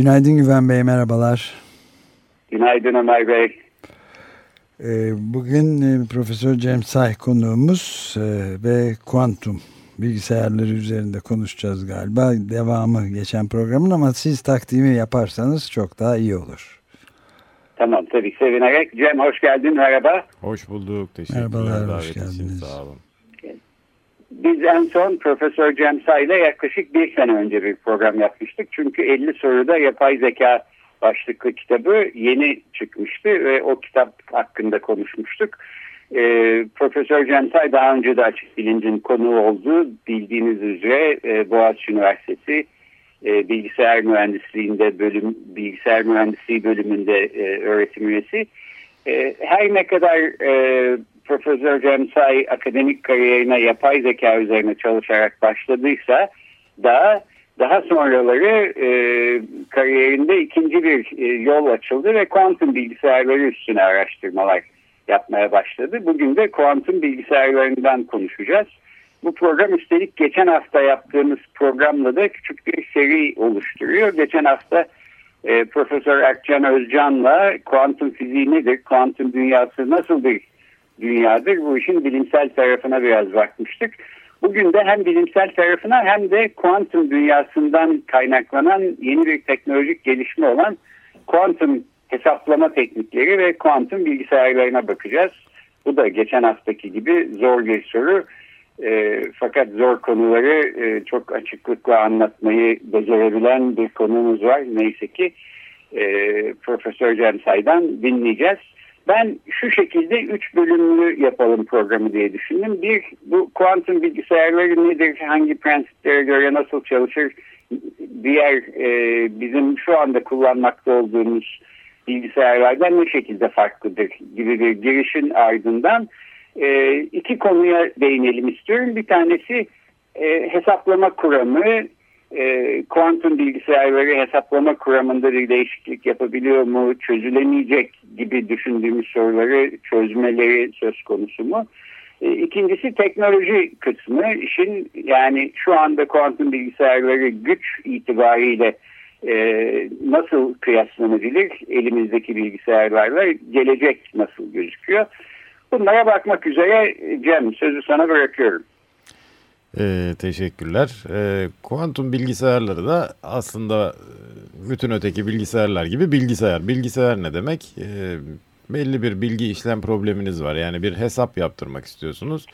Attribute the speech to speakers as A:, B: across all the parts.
A: Günaydın Güven Bey, merhabalar.
B: Günaydın Ömer Bey.
A: Ee, bugün e, Profesör Cem Say konuğumuz e, ve kuantum bilgisayarları üzerinde konuşacağız galiba. Devamı geçen programın ama siz takdimi yaparsanız çok daha iyi olur.
B: Tamam tabii sevinerek. Cem hoş geldin merhaba.
C: Hoş bulduk. Teşekkürler
A: Merhabalar, hoş geldiniz.
C: Sağ olun.
B: Biz en son Profesör Cem Say'la yaklaşık bir sene önce bir program yapmıştık. Çünkü 50 soruda yapay zeka başlıklı kitabı yeni çıkmıştı ve o kitap hakkında konuşmuştuk. Ee, Profesör Cem Say daha önce de açık bilincin konuğu oldu. Bildiğiniz üzere e, Boğaziçi Üniversitesi e, bilgisayar mühendisliğinde bölüm bilgisayar mühendisliği bölümünde e, öğretim üyesi. E, her ne kadar e, Profesör Cem Say akademik kariyerine yapay zeka üzerine çalışarak başladıysa da daha sonraları e, kariyerinde ikinci bir e, yol açıldı ve kuantum bilgisayarları üstüne araştırmalar yapmaya başladı. Bugün de kuantum bilgisayarlarından konuşacağız. Bu program üstelik geçen hafta yaptığımız programla da küçük bir seri oluşturuyor. Geçen hafta e, Profesör Erkcan Özcan'la kuantum fiziği nedir, kuantum dünyası nasıl bir dünyadır bu işin bilimsel tarafına biraz bakmıştık. Bugün de hem bilimsel tarafına hem de kuantum dünyasından kaynaklanan yeni bir teknolojik gelişme olan kuantum hesaplama teknikleri ve kuantum bilgisayarlarına bakacağız. Bu da geçen haftaki gibi zor bir soru. E, fakat zor konuları e, çok açıklıkla anlatmayı becerebilen bir konumuz var. Neyse ki e, Profesör Cem Say'dan dinleyeceğiz. Ben şu şekilde üç bölümlü yapalım programı diye düşündüm. Bir, bu kuantum bilgisayarları nedir, hangi prensiplere göre nasıl çalışır, diğer e, bizim şu anda kullanmakta olduğumuz bilgisayarlardan ne şekilde farklıdır gibi bir girişin ardından e, iki konuya değinelim istiyorum. Bir tanesi e, hesaplama kuramı, e, kuantum bilgisayarları hesaplama kuramında bir değişiklik yapabiliyor mu, çözülemeyecek gibi düşündüğümüz soruları çözmeleri söz konusu mu? E, ikincisi teknoloji kısmı. işin yani şu anda kuantum bilgisayarları güç itibariyle e, nasıl kıyaslanabilir elimizdeki bilgisayarlarla, gelecek nasıl gözüküyor? Bunlara bakmak üzere Cem sözü sana bırakıyorum.
C: Ee, teşekkürler. Ee, kuantum bilgisayarları da aslında e, bütün öteki bilgisayarlar gibi bilgisayar. Bilgisayar ne demek? Ee, belli bir bilgi işlem probleminiz var. Yani bir hesap yaptırmak istiyorsunuz.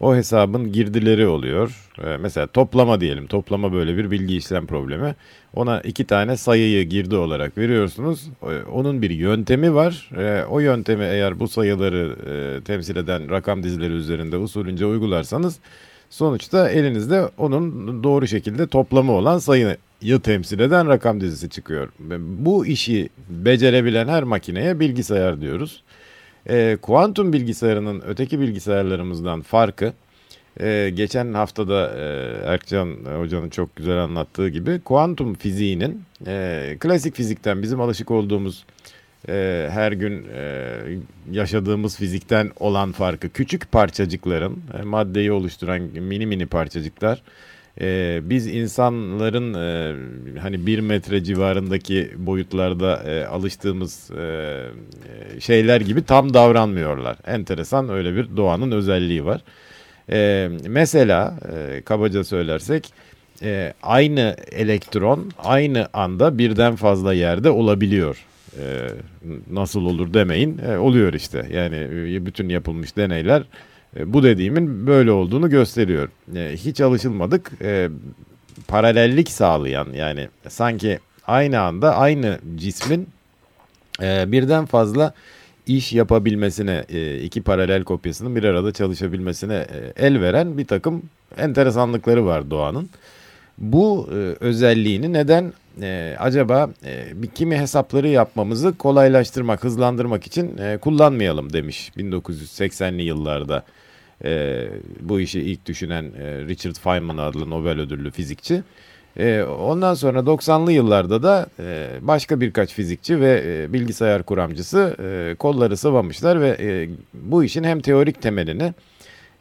C: O hesabın girdileri oluyor. Ee, mesela toplama diyelim. Toplama böyle bir bilgi işlem problemi. Ona iki tane sayıyı girdi olarak veriyorsunuz. Ee, onun bir yöntemi var. Ee, o yöntemi eğer bu sayıları e, temsil eden rakam dizileri üzerinde usulünce uygularsanız sonuçta elinizde onun doğru şekilde toplamı olan sayıyı temsil eden rakam dizisi çıkıyor. Bu işi becerebilen her makineye bilgisayar diyoruz. E, kuantum bilgisayarının öteki bilgisayarlarımızdan farkı e, geçen haftada e, Erkcan Hoca'nın çok güzel anlattığı gibi kuantum fiziğinin e, klasik fizikten bizim alışık olduğumuz e, her gün e, yaşadığımız fizikten olan farkı küçük parçacıkların e, maddeyi oluşturan mini mini parçacıklar e, biz insanların e, hani bir metre civarındaki boyutlarda e, alıştığımız e, şeyler gibi tam davranmıyorlar. Enteresan öyle bir doğanın özelliği var. E, mesela e, kabaca söylersek e, aynı elektron aynı anda birden fazla yerde olabiliyor. E, nasıl olur demeyin e, oluyor işte yani e, bütün yapılmış deneyler e, bu dediğimin böyle olduğunu gösteriyor. E, hiç alışılmadık e, paralellik sağlayan yani sanki aynı anda aynı cismin birden fazla iş yapabilmesine iki paralel kopyasının bir arada çalışabilmesine el veren bir takım enteresanlıkları var doğanın. bu e, özelliğini neden e, acaba e, kimi hesapları yapmamızı kolaylaştırmak, hızlandırmak için e, kullanmayalım demiş 1980'li yıllarda e, bu işi ilk düşünen e, Richard Feynman adlı Nobel ödüllü fizikçi. E, ondan sonra 90'lı yıllarda da e, başka birkaç fizikçi ve e, bilgisayar kuramcısı e, kolları sıvamışlar ve e, bu işin hem teorik temelini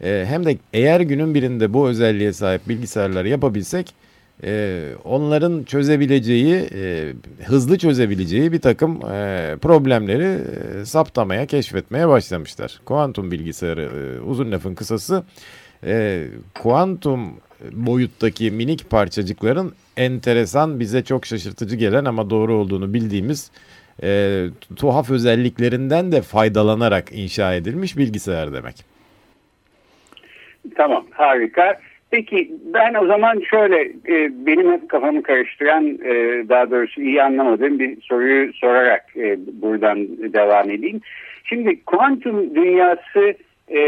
C: e, hem de eğer günün birinde bu özelliğe sahip bilgisayarları yapabilsek e, onların çözebileceği, e, hızlı çözebileceği bir takım e, problemleri e, saptamaya, keşfetmeye başlamışlar. Kuantum bilgisayarı e, uzun lafın kısası e, kuantum boyuttaki minik parçacıkların enteresan bize çok şaşırtıcı gelen ama doğru olduğunu bildiğimiz e, tuhaf özelliklerinden de faydalanarak inşa edilmiş bilgisayar demek.
B: Tamam harika. Peki ben o zaman şöyle e, benim hep kafamı karıştıran e, daha doğrusu iyi anlamadığım bir soruyu sorarak e, buradan devam edeyim. Şimdi kuantum dünyası e,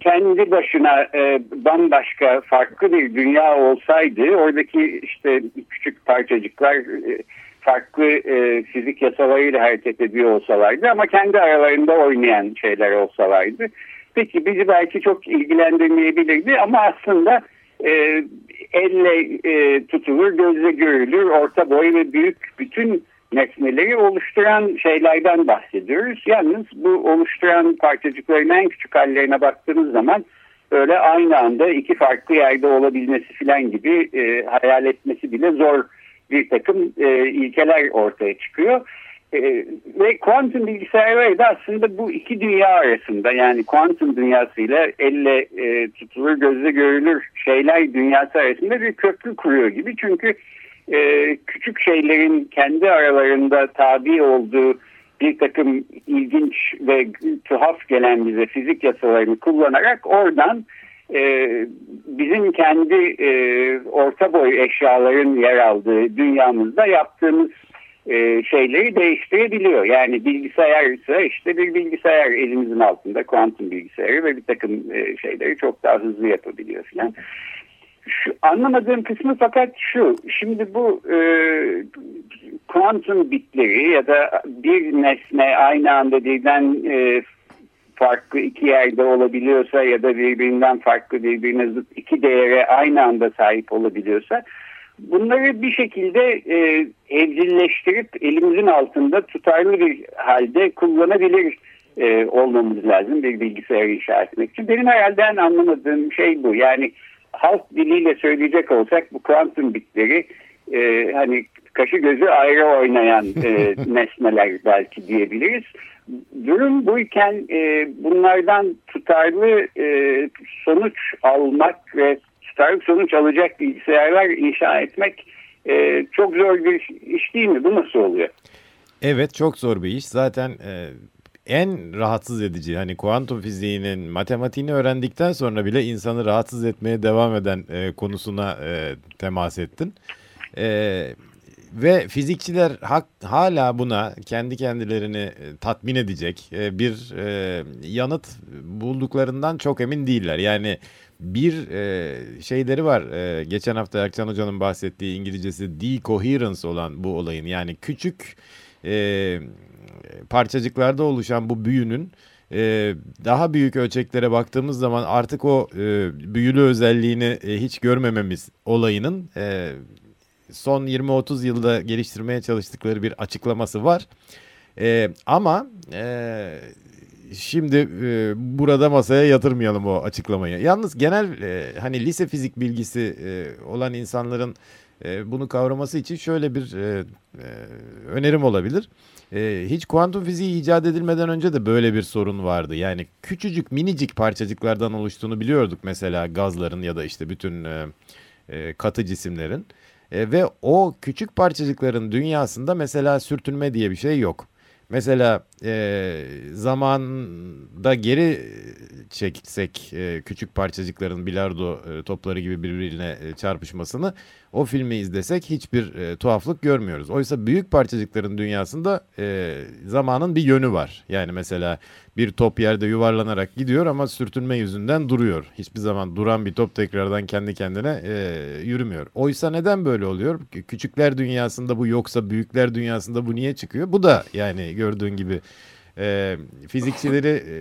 B: kendi başına e, bambaşka farklı bir dünya olsaydı oradaki işte küçük parçacıklar e, farklı e, fizik yasalarıyla hareket ediyor olsalardı ama kendi aralarında oynayan şeyler olsalardı peki bizi belki çok ilgilendirmeyebilirdi ama aslında e, elle e, tutulur, gözle görülür, orta boy ve büyük bütün nesneleri oluşturan şeylerden bahsediyoruz. Yalnız bu oluşturan parçacıkların en küçük hallerine baktığımız zaman böyle aynı anda iki farklı yerde olabilmesi filan gibi e, hayal etmesi bile zor bir takım e, ilkeler ortaya çıkıyor. E, ve kuantum bilgisayarları da aslında bu iki dünya arasında yani kuantum dünyasıyla elle e, tutulur gözle görülür şeyler dünyası arasında bir köprü kuruyor gibi. Çünkü e, küçük şeylerin kendi aralarında tabi olduğu bir takım ilginç ve tuhaf gelen bize fizik yasalarını kullanarak oradan e, bizim kendi e, orta boy eşyaların yer aldığı dünyamızda yaptığımız e, şeyleri değiştirebiliyor. Yani bilgisayar ise işte bir bilgisayar elimizin altında kuantum bilgisayarı ve bir takım e, şeyleri çok daha hızlı yapabiliyor filan. Şu, anlamadığım kısmı fakat şu, şimdi bu e, kuantum bitleri ya da bir nesne aynı anda birden e, farklı iki yerde olabiliyorsa ya da birbirinden farklı birbirine zıt iki değere aynı anda sahip olabiliyorsa bunları bir şekilde e, evcilleştirip elimizin altında tutarlı bir halde kullanabilir e, olmamız lazım bir bilgisayarı inşa etmek için. Benim herhalde en anlamadığım şey bu. Yani halk diliyle söyleyecek olsak bu kuantum bitleri e, hani kaşı gözü ayrı oynayan e, nesneler belki diyebiliriz. Durum buyken e, bunlardan tutarlı e, sonuç almak ve tutarlı sonuç alacak bilgisayarlar inşa etmek e, çok zor bir iş değil mi? Bu nasıl oluyor?
C: Evet çok zor bir iş. Zaten e, en rahatsız edici hani kuantum fiziğinin matematiğini öğrendikten sonra bile insanı rahatsız etmeye devam eden e, konusuna e, temas ettin. E, ve fizikçiler hak, hala buna kendi kendilerini e, tatmin edecek e, bir e, yanıt bulduklarından çok emin değiller. Yani bir e, şeyleri var. E, geçen hafta Erkan Hoca'nın bahsettiği İngilizcesi decoherence olan bu olayın yani küçük e, parçacıklarda oluşan bu büyünün e, daha büyük ölçeklere baktığımız zaman artık o e, büyülü özelliğini e, hiç görmememiz olayının e, son 20-30 yılda geliştirmeye çalıştıkları bir açıklaması var. E, ama e, şimdi e, burada masaya yatırmayalım o açıklamayı. Yalnız genel e, hani lise fizik bilgisi e, olan insanların e, bunu kavraması için şöyle bir e, e, önerim olabilir. E, hiç kuantum fiziği icat edilmeden önce de böyle bir sorun vardı. Yani küçücük minicik parçacıklardan oluştuğunu biliyorduk mesela gazların ya da işte bütün e, e, katı cisimlerin. E, ve o küçük parçacıkların dünyasında mesela sürtünme diye bir şey yok. Mesela e, zamanda geri çeksek e, küçük parçacıkların bilardo e, topları gibi birbirine e, çarpışmasını o filmi izlesek hiçbir e, tuhaflık görmüyoruz. Oysa büyük parçacıkların dünyasında e, zamanın bir yönü var. Yani mesela bir top yerde yuvarlanarak gidiyor ama sürtünme yüzünden duruyor. Hiçbir zaman duran bir top tekrardan kendi kendine e, yürümüyor. Oysa neden böyle oluyor? Küçükler dünyasında bu yoksa büyükler dünyasında bu niye çıkıyor? Bu da yani gördüğün gibi e, fizikçileri e,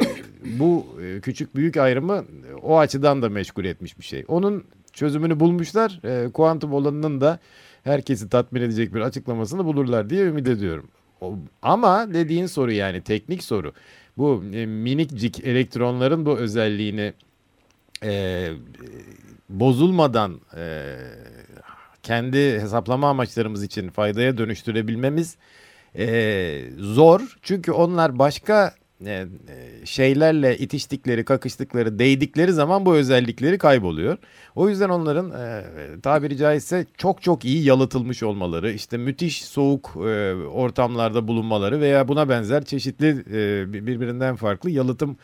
C: bu e, küçük büyük ayrımı o açıdan da meşgul etmiş bir şey. Onun çözümünü bulmuşlar. E, kuantum olanının da herkesi tatmin edecek bir açıklamasını bulurlar diye ümit ediyorum. O, ama dediğin soru yani teknik soru. Bu e, minikcik elektronların bu özelliğini e, bozulmadan e, kendi hesaplama amaçlarımız için faydaya dönüştürebilmemiz e, zor. Çünkü onlar başka e, şeylerle itiştikleri, kakıştıkları, değdikleri zaman bu özellikleri kayboluyor. O yüzden onların e, tabiri caizse çok çok iyi yalıtılmış olmaları, işte müthiş soğuk e, ortamlarda bulunmaları veya buna benzer çeşitli e, birbirinden farklı yalıtım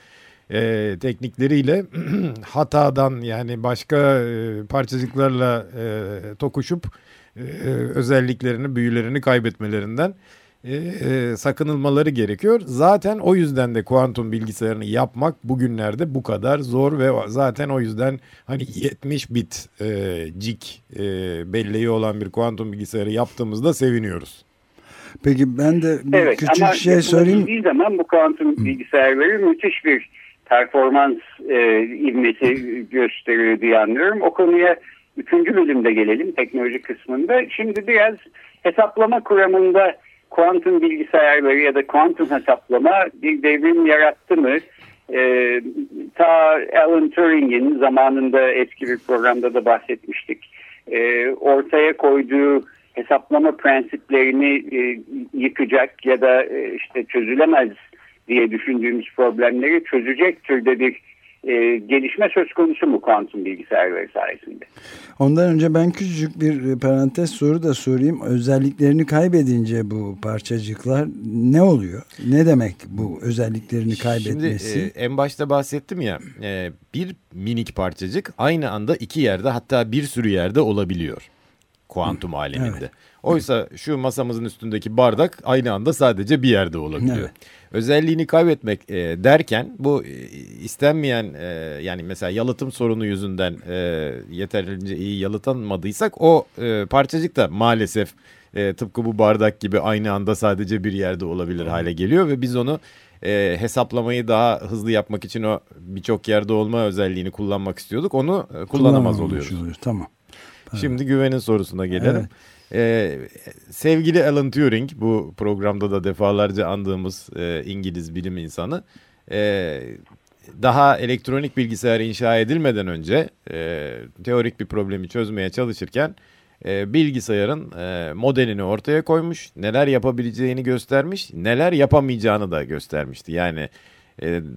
C: e, teknikleriyle hatadan yani başka e, parçacıklarla e, tokuşup e, özelliklerini, büyülerini kaybetmelerinden e, e, sakınılmaları gerekiyor. Zaten o yüzden de kuantum bilgisayarını yapmak bugünlerde bu kadar zor ve zaten o yüzden hani 70 bit e, cik e, belleği olan bir kuantum bilgisayarı yaptığımızda seviniyoruz.
A: Peki ben de bir
B: evet,
A: küçük
B: ama
A: şey söyleyeyim.
B: Bir zaman bu kuantum bilgisayarları müthiş bir performans e, ivmesi gösteriyor diye anlıyorum. O konuya üçüncü bölümde gelelim teknoloji kısmında. Şimdi biraz hesaplama kuramında kuantum bilgisayarları ya da kuantum hesaplama bir devrim yarattı mı? Ee, ta Alan Turing'in zamanında eski bir programda da bahsetmiştik. Ee, ortaya koyduğu hesaplama prensiplerini e, yıkacak ya da e, işte çözülemez diye düşündüğümüz problemleri çözecek türde bir e, gelişme söz konusu mu kuantum bilgisayarları sayesinde?
A: Ondan önce ben küçücük bir parantez soru da sorayım. Özelliklerini kaybedince bu parçacıklar ne oluyor? Ne demek bu özelliklerini kaybetmesi?
C: Şimdi e, en başta bahsettim ya e, bir minik parçacık aynı anda iki yerde hatta bir sürü yerde olabiliyor kuantum aleminde. Evet. Oysa şu masamızın üstündeki bardak aynı anda sadece bir yerde olabiliyor. Evet. Özelliğini kaybetmek e, derken bu e, istenmeyen e, yani mesela yalıtım sorunu yüzünden e, yeterince iyi yalıtanmadıysak o e, parçacık da maalesef e, tıpkı bu bardak gibi aynı anda sadece bir yerde olabilir hale geliyor ve biz onu e, hesaplamayı daha hızlı yapmak için o birçok yerde olma özelliğini kullanmak istiyorduk. Onu e, kullanamaz oluyoruz. Oluyor.
A: Tamam.
C: Şimdi güvenin sorusuna gelelim. Evet. Ee, sevgili Alan Turing bu programda da defalarca andığımız e, İngiliz bilim insanı e, daha elektronik bilgisayar inşa edilmeden önce e, teorik bir problemi çözmeye çalışırken e, bilgisayarın e, modelini ortaya koymuş, neler yapabileceğini göstermiş, neler yapamayacağını da göstermişti. Yani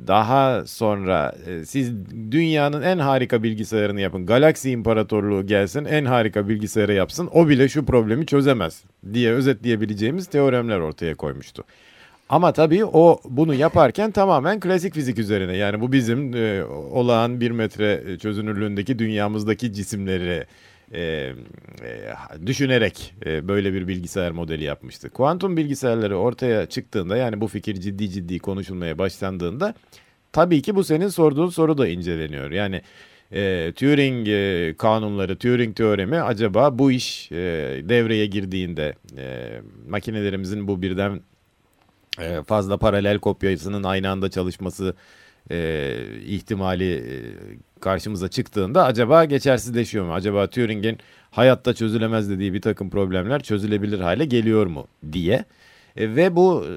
C: daha sonra e, siz dünyanın en harika bilgisayarını yapın. Galaksi İmparatorluğu gelsin en harika bilgisayarı yapsın. O bile şu problemi çözemez diye özetleyebileceğimiz teoremler ortaya koymuştu. Ama tabii o bunu yaparken tamamen klasik fizik üzerine yani bu bizim e, olağan bir metre çözünürlüğündeki dünyamızdaki cisimleri e, e, düşünerek e, böyle bir bilgisayar modeli yapmıştı. Kuantum bilgisayarları ortaya çıktığında yani bu fikir ciddi ciddi konuşulmaya başlandığında tabii ki bu senin sorduğun soru da inceleniyor. Yani e, Turing e, kanunları, Turing teoremi acaba bu iş e, devreye girdiğinde e, makinelerimizin bu birden e, fazla paralel kopyasının aynı anda çalışması e, ihtimali e, karşımıza çıktığında acaba geçersizleşiyor mu? Acaba Turing'in hayatta çözülemez dediği bir takım problemler çözülebilir hale geliyor mu diye. E, ve bu e,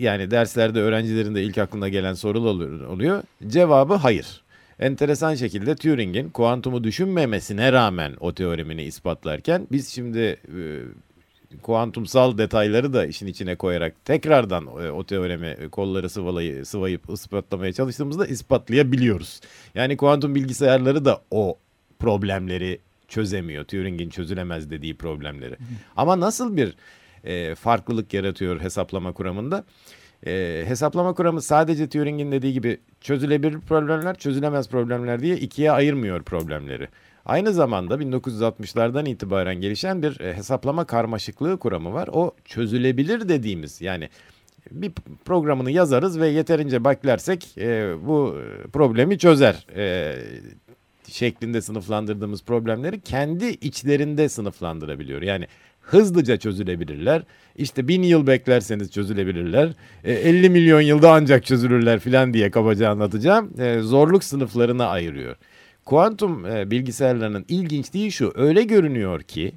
C: yani derslerde öğrencilerin de ilk aklına gelen sorular oluyor. Cevabı hayır. Enteresan şekilde Turing'in kuantumu düşünmemesine rağmen o teoremini ispatlarken biz şimdi e, kuantumsal detayları da işin içine koyarak tekrardan e, o teoremi kolları sıvalayı, sıvayıp ispatlamaya çalıştığımızda ispatlayabiliyoruz. Yani kuantum bilgisayarları da o problemleri çözemiyor. Turing'in çözülemez dediği problemleri. Ama nasıl bir e, farklılık yaratıyor hesaplama kuramında? E, hesaplama kuramı sadece Turing'in dediği gibi çözülebilir problemler, çözülemez problemler diye ikiye ayırmıyor problemleri. Aynı zamanda 1960'lardan itibaren gelişen bir e, hesaplama karmaşıklığı kuramı var. O çözülebilir dediğimiz yani bir programını yazarız ve yeterince beklersek e, bu problemi çözer e, şeklinde sınıflandırdığımız problemleri kendi içlerinde sınıflandırabiliyor. Yani hızlıca çözülebilirler. İşte bin yıl beklerseniz çözülebilirler. E, 50 milyon yılda ancak çözülürler filan diye kabaca anlatacağım. E, zorluk sınıflarına ayırıyor. Kuantum e, bilgisayarlarının ilginçliği şu. Öyle görünüyor ki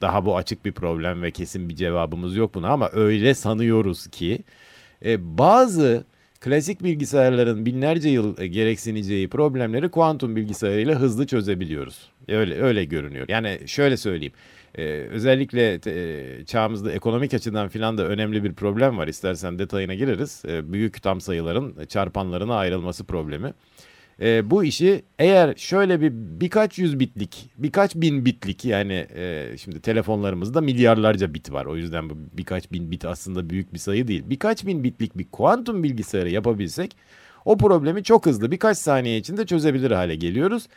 C: daha bu açık bir problem ve kesin bir cevabımız yok buna ama öyle sanıyoruz ki e, bazı klasik bilgisayarların binlerce yıl e, gereksineceği problemleri kuantum bilgisayarıyla hızlı çözebiliyoruz. Öyle öyle görünüyor. Yani şöyle söyleyeyim. Ee, özellikle e, çağımızda ekonomik açıdan filan da önemli bir problem var. İstersen detayına gireriz. E, büyük tam sayıların çarpanlarına ayrılması problemi. E, bu işi eğer şöyle bir birkaç yüz bitlik, birkaç bin bitlik yani e, şimdi telefonlarımızda milyarlarca bit var. O yüzden bu birkaç bin bit aslında büyük bir sayı değil. Birkaç bin bitlik bir kuantum bilgisayarı yapabilsek o problemi çok hızlı birkaç saniye içinde çözebilir hale geliyoruz.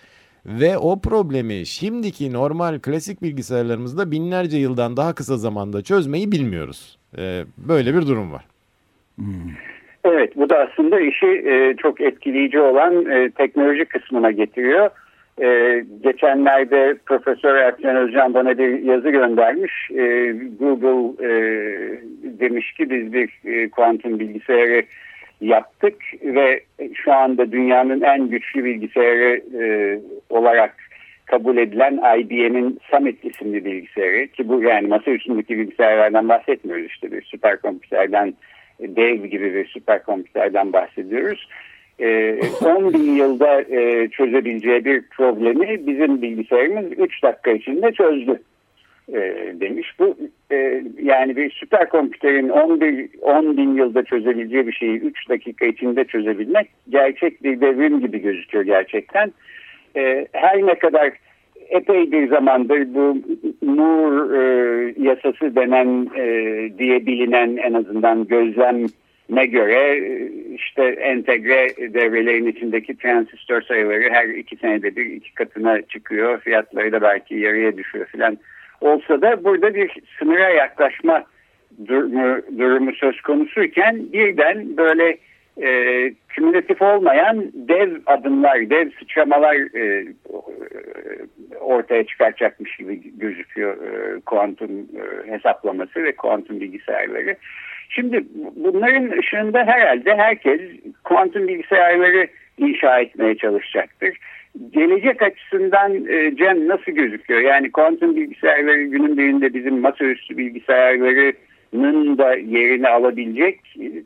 C: Ve o problemi şimdiki normal klasik bilgisayarlarımızda binlerce yıldan daha kısa zamanda çözmeyi bilmiyoruz. Ee, böyle bir durum var.
B: Hmm. Evet bu da aslında işi e, çok etkileyici olan e, teknoloji kısmına getiriyor. E, geçenlerde Profesör Erkan Özcan bana bir yazı göndermiş. E, Google e, demiş ki biz bir e, kuantum bilgisayarı yaptık ve şu anda dünyanın en güçlü bilgisayarı e, olarak kabul edilen IBM'in Summit isimli bilgisayarı ki bu yani masa üstündeki bilgisayarlardan bahsetmiyoruz işte bir süperkompüterden dev gibi bir süperkompüterden bahsediyoruz. 10 e, bin yılda e, çözebileceği bir problemi bizim bilgisayarımız 3 dakika içinde çözdü e, demiş. Bu yani bir süperkompüterin 11 10 bin yılda çözebileceği bir şeyi 3 dakika içinde çözebilmek gerçek bir devrim gibi gözüküyor gerçekten. Her ne kadar epey bir zamandır bu Moore e, yasası denen e, diye bilinen en azından gözleme göre işte entegre devrelerin içindeki transistör sayıları her iki senede bir iki katına çıkıyor. Fiyatları da belki yarıya düşüyor filan olsa da burada bir sınıra yaklaşma durumu, durumu söz konusuyken birden böyle e, kümülatif olmayan dev adımlar, dev sıçramalar e, ortaya çıkartacakmış gibi gözüküyor e, kuantum e, hesaplaması ve kuantum bilgisayarları. Şimdi bunların ışığında herhalde herkes kuantum bilgisayarları inşa etmeye çalışacaktır gelecek açısından e, Cem nasıl gözüküyor? Yani kuantum bilgisayarları günün birinde bizim masaüstü bilgisayarlarının da yerini alabilecek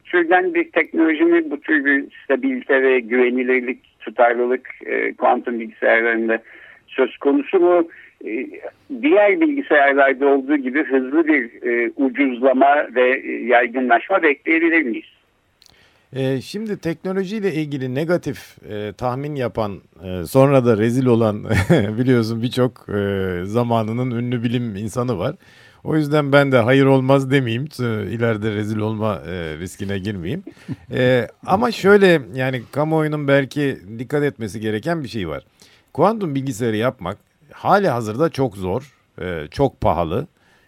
B: türden bir teknoloji mi? Bu tür bir stabilite ve güvenilirlik, tutarlılık kuantum bilgisayarlarında söz konusu mu? E, diğer bilgisayarlarda olduğu gibi hızlı bir e, ucuzlama ve yaygınlaşma bekleyebilir miyiz?
C: E, şimdi teknolojiyle ilgili negatif e, tahmin yapan e, sonra da rezil olan biliyorsun birçok e, zamanının ünlü bilim insanı var. O yüzden ben de hayır olmaz demeyeyim. ileride rezil olma e, riskine girmeyeyim. E, ama şöyle yani kamuoyunun belki dikkat etmesi gereken bir şey var. Kuantum bilgisayarı yapmak hali hazırda çok zor, e, çok pahalı.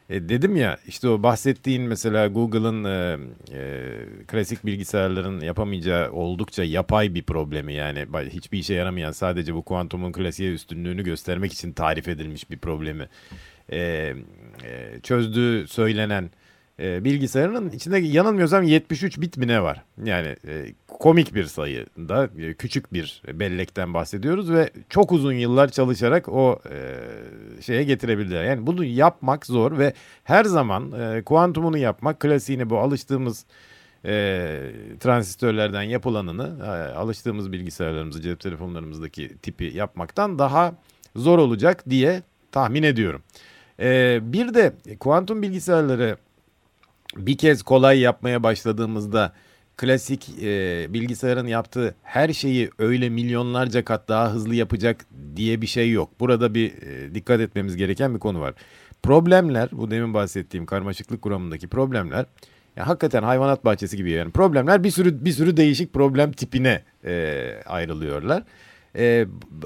C: E, dedim ya işte o bahsettiğin mesela Google'ın e, e, klasik bilgisayarların yapamayacağı oldukça yapay bir problemi yani hiçbir işe yaramayan sadece bu kuantumun klasiğe üstünlüğünü göstermek için tarif edilmiş bir problemi e, e, çözdüğü söylenen e, bilgisayarının içinde yanılmıyorsam 73 bit mi ne var? Yani e, komik bir sayıda e, küçük bir bellekten bahsediyoruz ve çok uzun yıllar çalışarak o e, şeye getirebildiler. Yani bunu yapmak zor ve her zaman e, kuantumunu yapmak klasiğini bu alıştığımız e, transistörlerden yapılanını e, alıştığımız bilgisayarlarımızı cep telefonlarımızdaki tipi yapmaktan daha zor olacak diye tahmin ediyorum. E, bir de kuantum bilgisayarları bir kez kolay yapmaya başladığımızda klasik e, bilgisayarın yaptığı her şeyi öyle milyonlarca kat daha hızlı yapacak diye bir şey yok. Burada bir e, dikkat etmemiz gereken bir konu var. Problemler, bu demin bahsettiğim karmaşıklık kuramındaki problemler Yani hakikaten hayvanat bahçesi gibi yani problemler bir sürü bir sürü değişik problem tipine e, ayrılıyorlar. E,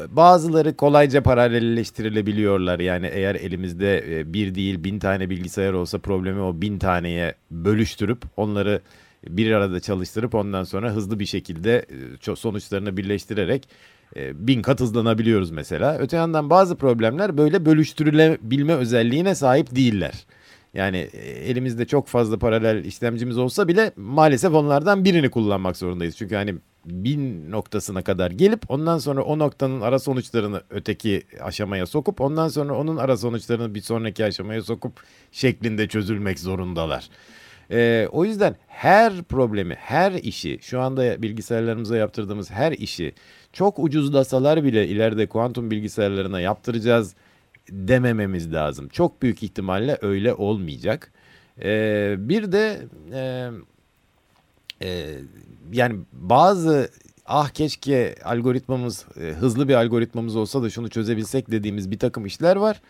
C: bazıları kolayca paralelleştirilebiliyorlar. Yani eğer elimizde e, bir değil bin tane bilgisayar olsa problemi o bin taneye bölüştürüp onları bir arada çalıştırıp ondan sonra hızlı bir şekilde e, sonuçlarını birleştirerek e, bin kat hızlanabiliyoruz mesela. Öte yandan bazı problemler böyle bölüştürülebilme özelliğine sahip değiller. Yani e, elimizde çok fazla paralel işlemcimiz olsa bile maalesef onlardan birini kullanmak zorundayız. Çünkü hani bin noktasına kadar gelip ondan sonra o noktanın ara sonuçlarını öteki aşamaya sokup ondan sonra onun ara sonuçlarını bir sonraki aşamaya sokup şeklinde çözülmek zorundalar. Ee, o yüzden her problemi, her işi, şu anda bilgisayarlarımıza yaptırdığımız her işi çok ucuzlasalar bile ileride kuantum bilgisayarlarına yaptıracağız demememiz lazım. Çok büyük ihtimalle öyle olmayacak. Ee, bir de e, e, yani bazı ah keşke algoritmamız e, hızlı bir algoritmamız olsa da şunu çözebilsek dediğimiz bir takım işler var.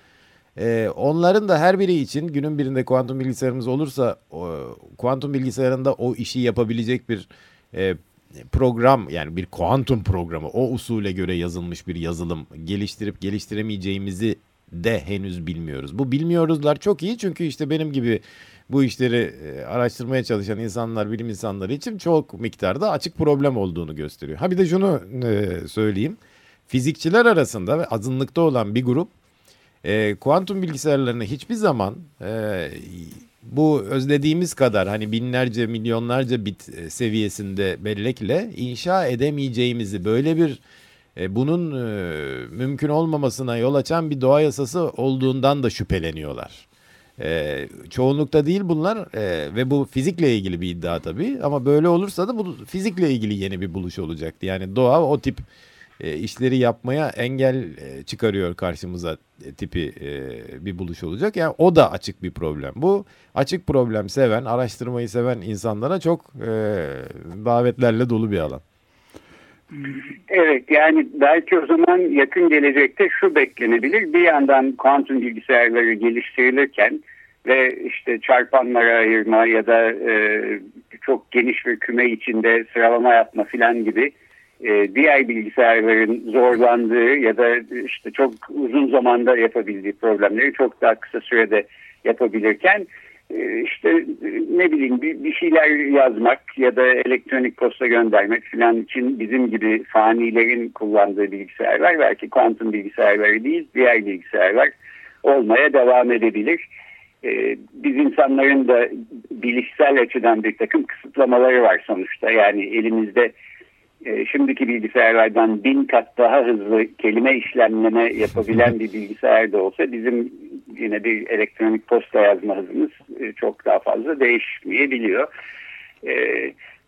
C: E, onların da her biri için günün birinde kuantum bilgisayarımız olursa o, kuantum bilgisayarında o işi yapabilecek bir e, program yani bir kuantum programı o usule göre yazılmış bir yazılım geliştirip geliştiremeyeceğimizi de henüz bilmiyoruz. Bu bilmiyoruzlar çok iyi çünkü işte benim gibi bu işleri e, araştırmaya çalışan insanlar, bilim insanları için çok miktarda açık problem olduğunu gösteriyor. Ha bir de şunu e, söyleyeyim. Fizikçiler arasında ve azınlıkta olan bir grup e, kuantum bilgisayarlarını hiçbir zaman bu özlediğimiz kadar hani binlerce milyonlarca bit seviyesinde bellekle inşa edemeyeceğimizi böyle bir bunun mümkün olmamasına yol açan bir doğa yasası olduğundan da şüpheleniyorlar. E, çoğunlukta değil bunlar e, ve bu fizikle ilgili bir iddia tabii ama böyle olursa da bu fizikle ilgili yeni bir buluş olacaktı. Yani doğa o tip e, işleri yapmaya engel e, çıkarıyor karşımıza e, tipi e, bir buluş olacak. Yani o da açık bir problem. Bu açık problem seven, araştırmayı seven insanlara çok e, davetlerle dolu bir alan.
B: Evet yani belki o zaman yakın gelecekte şu beklenebilir. Bir yandan kuantum bilgisayarları geliştirilirken ve işte çarpanlara ayırma ya da e, çok geniş bir küme içinde sıralama yapma filan gibi e, diğer bilgisayarların zorlandığı ya da işte çok uzun zamanda yapabildiği problemleri çok daha kısa sürede yapabilirken işte ne bileyim bir, bir şeyler yazmak ya da elektronik posta göndermek falan için bizim gibi fanilerin kullandığı bilgisayarlar belki kuantum bilgisayarları değil diğer bilgisayarlar olmaya devam edebilir. Ee, biz insanların da bilişsel açıdan bir takım kısıtlamaları var sonuçta. Yani elimizde e, şimdiki bilgisayarlardan bin kat daha hızlı kelime işlemleme yapabilen bir bilgisayar da olsa bizim yine bir elektronik posta yazma hızımız e, çok daha fazla değişmeyebiliyor. E,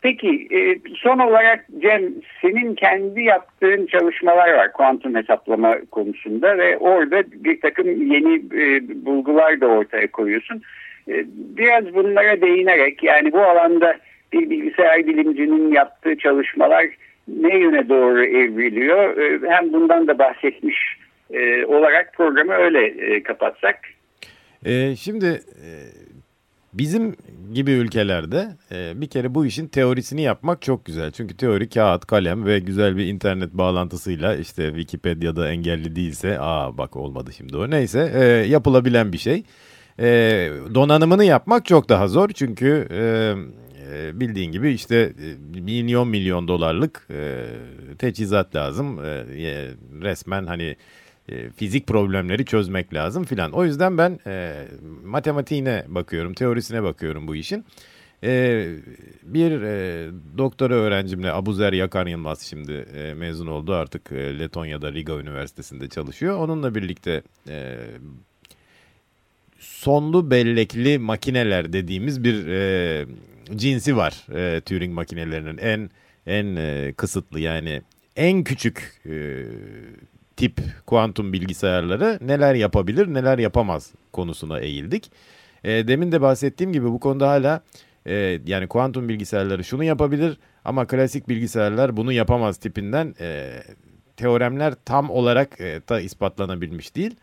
B: peki son olarak Cem senin kendi yaptığın çalışmalar var kuantum hesaplama konusunda ve orada bir takım yeni bulgular da ortaya koyuyorsun. Biraz bunlara değinerek yani bu alanda bir bilgisayar bilimcinin yaptığı çalışmalar ne yöne doğru evriliyor ee, hem bundan da bahsetmiş e, olarak programı öyle e, kapatsak.
C: E, şimdi e, bizim gibi ülkelerde bir kere bu işin teorisini yapmak çok güzel. Çünkü teori kağıt, kalem ve güzel bir internet bağlantısıyla işte Wikipedia'da engelli değilse aa bak olmadı şimdi o neyse yapılabilen bir şey. Donanımını yapmak çok daha zor çünkü... e, bildiğin gibi işte e, milyon milyon dolarlık e, teçhizat lazım. E, resmen hani fizik problemleri çözmek lazım filan. O yüzden ben matematiğine bakıyorum, teorisine bakıyorum bu işin. Bir doktora öğrencimle Abuzer Yakar Yılmaz şimdi mezun oldu artık Letonya'da Riga Üniversitesi'nde çalışıyor. Onunla birlikte sonlu bellekli makineler dediğimiz bir e, cinsi var e, Turing makinelerinin en en e, kısıtlı yani en küçük e, tip kuantum bilgisayarları neler yapabilir neler yapamaz konusuna eğildik. E, demin de bahsettiğim gibi bu konuda hala e, yani kuantum bilgisayarları şunu yapabilir ama klasik bilgisayarlar bunu yapamaz tipinden e, teoremler tam olarak e, da ispatlanabilmiş değil.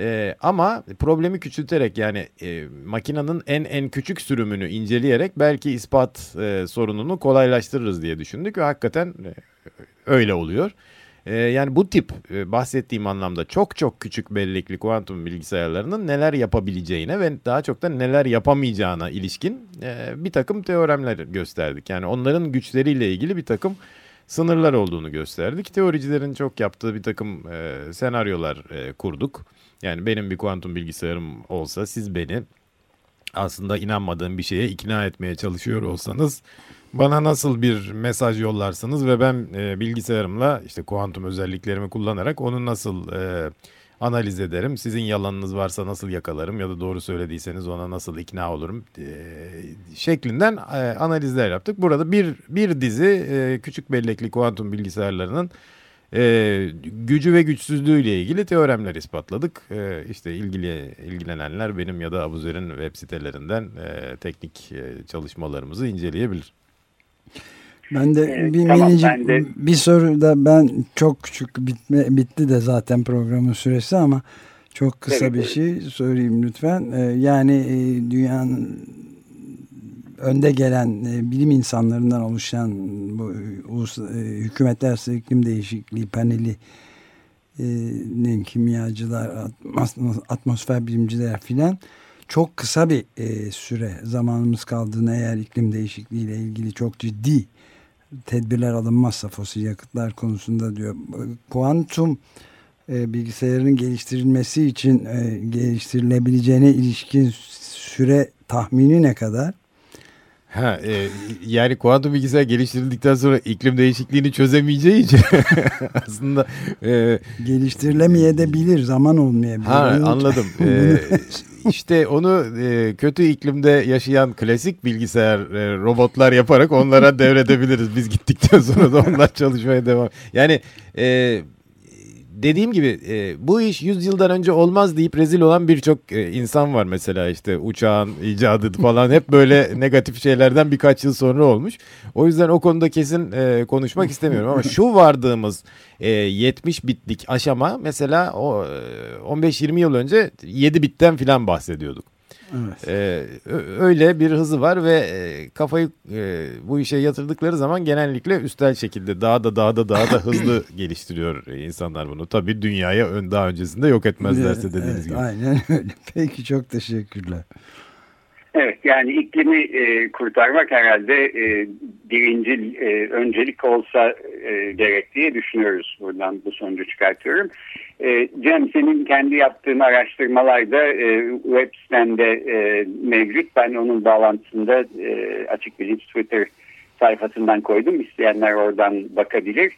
C: E, ama problemi küçülterek yani e, makinenin en en küçük sürümünü inceleyerek belki ispat e, sorununu kolaylaştırırız diye düşündük ve hakikaten e, öyle oluyor. E, yani bu tip e, bahsettiğim anlamda çok çok küçük belleğli kuantum bilgisayarlarının neler yapabileceğine ve daha çok da neler yapamayacağına ilişkin e, bir takım teoremler gösterdik. Yani onların güçleriyle ilgili bir takım sınırlar olduğunu gösterdik. Teoricilerin çok yaptığı bir takım e, senaryolar e, kurduk. Yani benim bir kuantum bilgisayarım olsa siz beni aslında inanmadığım bir şeye ikna etmeye çalışıyor olsanız bana nasıl bir mesaj yollarsınız ve ben e, bilgisayarımla işte kuantum özelliklerimi kullanarak onu nasıl e, analiz ederim. Sizin yalanınız varsa nasıl yakalarım ya da doğru söylediyseniz ona nasıl ikna olurum e, şeklinden e, analizler yaptık. Burada bir bir dizi e, küçük bellekli kuantum bilgisayarlarının e, gücü ve güçsüzlüğüyle ilgili teoremler ispatladık. E, işte ilgili ilgilenenler benim ya da Abuzer'in web sitelerinden e, teknik e, çalışmalarımızı inceleyebilir.
A: Ben de ee, bir tamam, minicik ben de... bir soru da ben çok küçük bitme, bitti de zaten programın süresi ama çok kısa evet, bir şey sorayım lütfen. Ee, yani e, dünyanın önde gelen e, bilim insanlarından oluşan bu ulus, e, hükümetler iklim değişikliği paneli e, kimyacılar, atmosfer bilimciler filan çok kısa bir e, süre zamanımız kaldığını eğer iklim değişikliği ile ilgili çok ciddi tedbirler alınmazsa fosil yakıtlar konusunda diyor. Kuantum e, bilgisayarın geliştirilmesi için e, geliştirilebileceğine ilişkin süre tahmini ne kadar?
C: Ha, e, yani kuantum bilgisayar geliştirildikten sonra iklim değişikliğini çözemeyeceği için aslında
A: e, geliştirilemeyebilir zaman olmayabilir.
C: Ha, anladım. e, işte onu e, kötü iklimde yaşayan klasik bilgisayar e, robotlar yaparak onlara devredebiliriz. Biz gittikten sonra da onlar çalışmaya devam. Yani e, dediğim gibi e, bu iş 100 yıldan önce olmaz deyip rezil olan birçok e, insan var mesela işte uçağın icadı falan hep böyle negatif şeylerden birkaç yıl sonra olmuş. O yüzden o konuda kesin e, konuşmak istemiyorum ama şu vardığımız e, 70 bitlik aşama mesela o e, 15-20 yıl önce 7 bitten filan bahsediyorduk. Evet. Ee, öyle bir hızı var ve e, kafayı e, bu işe yatırdıkları zaman genellikle üstel şekilde daha da daha da daha da hızlı geliştiriyor insanlar bunu. Tabii dünyaya ön, daha öncesinde yok etmezlerse dediğiniz evet, gibi.
A: Aynen öyle. Peki çok teşekkürler.
B: Evet yani iklimi e, kurtarmak herhalde e, birinci e, öncelik olsa e, gerek diye düşünüyoruz. Buradan bu sonucu çıkartıyorum. E, Cem senin kendi yaptığın araştırmalarda e, web sitende e, mevcut. Ben onun bağlantısında e, Açık Bilinç Twitter sayfasından koydum. İsteyenler oradan bakabilir.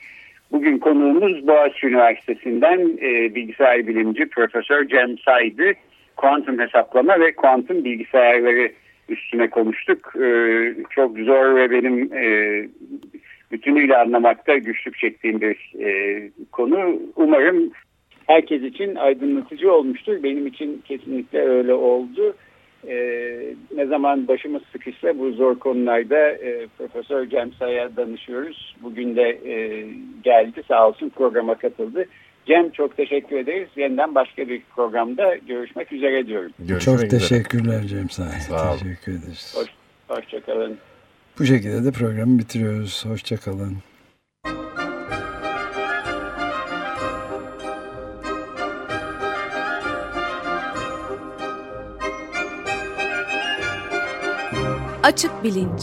B: Bugün konuğumuz Boğaziçi Üniversitesi'nden e, bilgisayar bilimci Profesör Cem Saydı kuantum hesaplama ve kuantum bilgisayarları üstüne konuştuk. Ee, çok zor ve benim e, bütünüyle anlamakta güçlük çektiğim bir e, konu. Umarım herkes için aydınlatıcı olmuştur. Benim için kesinlikle öyle oldu. Ee, ne zaman başımız sıkışsa bu zor konularda e, Profesör Cemsa'ya danışıyoruz. Bugün de e, geldi sağ olsun programa katıldı. Cem çok teşekkür ederiz. Yeniden başka bir programda görüşmek üzere diyorum.
A: Görüşmek çok üzere. teşekkürler Cem Sağ Sağ Teşekkür ederiz. Hoş,
B: hoşçakalın.
A: Bu şekilde de programı bitiriyoruz. Hoşçakalın.
D: Açık Bilinç